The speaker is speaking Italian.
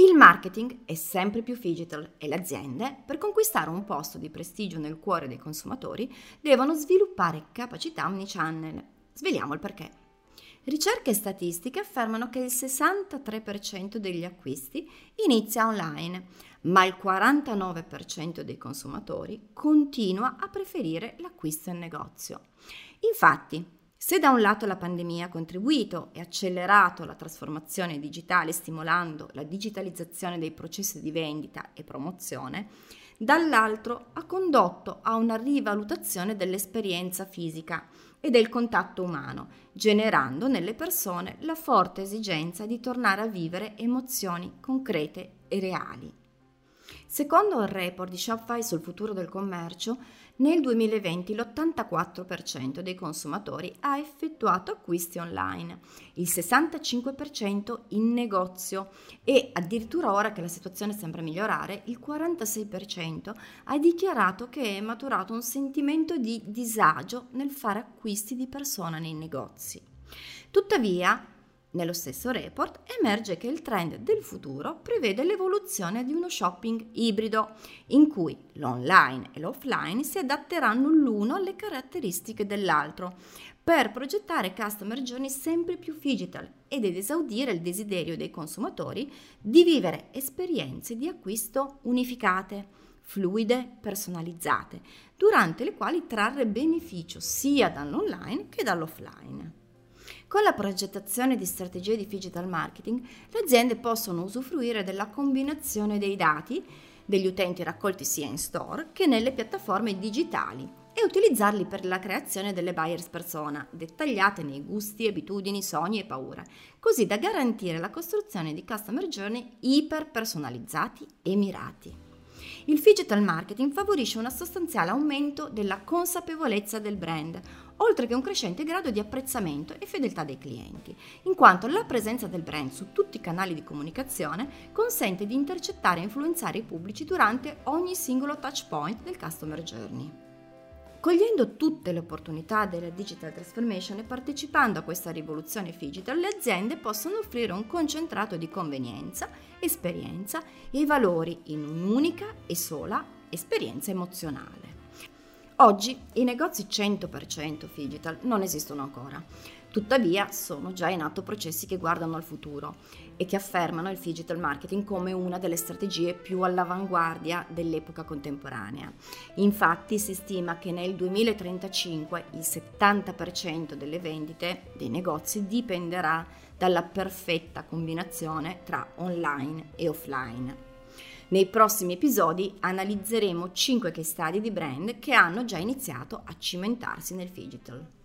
Il marketing è sempre più digital e le aziende, per conquistare un posto di prestigio nel cuore dei consumatori, devono sviluppare capacità omnichannel. Sveliamo il perché. Ricerche statistiche affermano che il 63% degli acquisti inizia online, ma il 49% dei consumatori continua a preferire l'acquisto in negozio. Infatti, se da un lato la pandemia ha contribuito e accelerato la trasformazione digitale stimolando la digitalizzazione dei processi di vendita e promozione, dall'altro ha condotto a una rivalutazione dell'esperienza fisica e del contatto umano, generando nelle persone la forte esigenza di tornare a vivere emozioni concrete e reali. Secondo il report di Shopify sul futuro del commercio, nel 2020 l'84% dei consumatori ha effettuato acquisti online, il 65% in negozio e addirittura ora che la situazione sembra migliorare, il 46% ha dichiarato che è maturato un sentimento di disagio nel fare acquisti di persona nei negozi. Tuttavia, nello stesso report emerge che il trend del futuro prevede l'evoluzione di uno shopping ibrido, in cui l'online e l'offline si adatteranno l'uno alle caratteristiche dell'altro, per progettare customer journey sempre più digital ed esaudire il desiderio dei consumatori di vivere esperienze di acquisto unificate, fluide, personalizzate, durante le quali trarre beneficio sia dall'online che dall'offline. Con la progettazione di strategie di digital marketing, le aziende possono usufruire della combinazione dei dati degli utenti raccolti sia in store che nelle piattaforme digitali e utilizzarli per la creazione delle buyers persona, dettagliate nei gusti, abitudini, sogni e paure, così da garantire la costruzione di customer journey iper personalizzati e mirati. Il digital marketing favorisce un sostanziale aumento della consapevolezza del brand, oltre che un crescente grado di apprezzamento e fedeltà dei clienti, in quanto la presenza del brand su tutti i canali di comunicazione consente di intercettare e influenzare i pubblici durante ogni singolo touch point del customer journey. Cogliendo tutte le opportunità della digital transformation e partecipando a questa rivoluzione digital, le aziende possono offrire un concentrato di convenienza, esperienza e valori in un'unica e sola esperienza emozionale. Oggi i negozi 100% digital non esistono ancora, tuttavia sono già in atto processi che guardano al futuro e che affermano il digital marketing come una delle strategie più all'avanguardia dell'epoca contemporanea. Infatti si stima che nel 2035 il 70% delle vendite dei negozi dipenderà dalla perfetta combinazione tra online e offline. Nei prossimi episodi analizzeremo 5 case study di brand che hanno già iniziato a cimentarsi nel digital.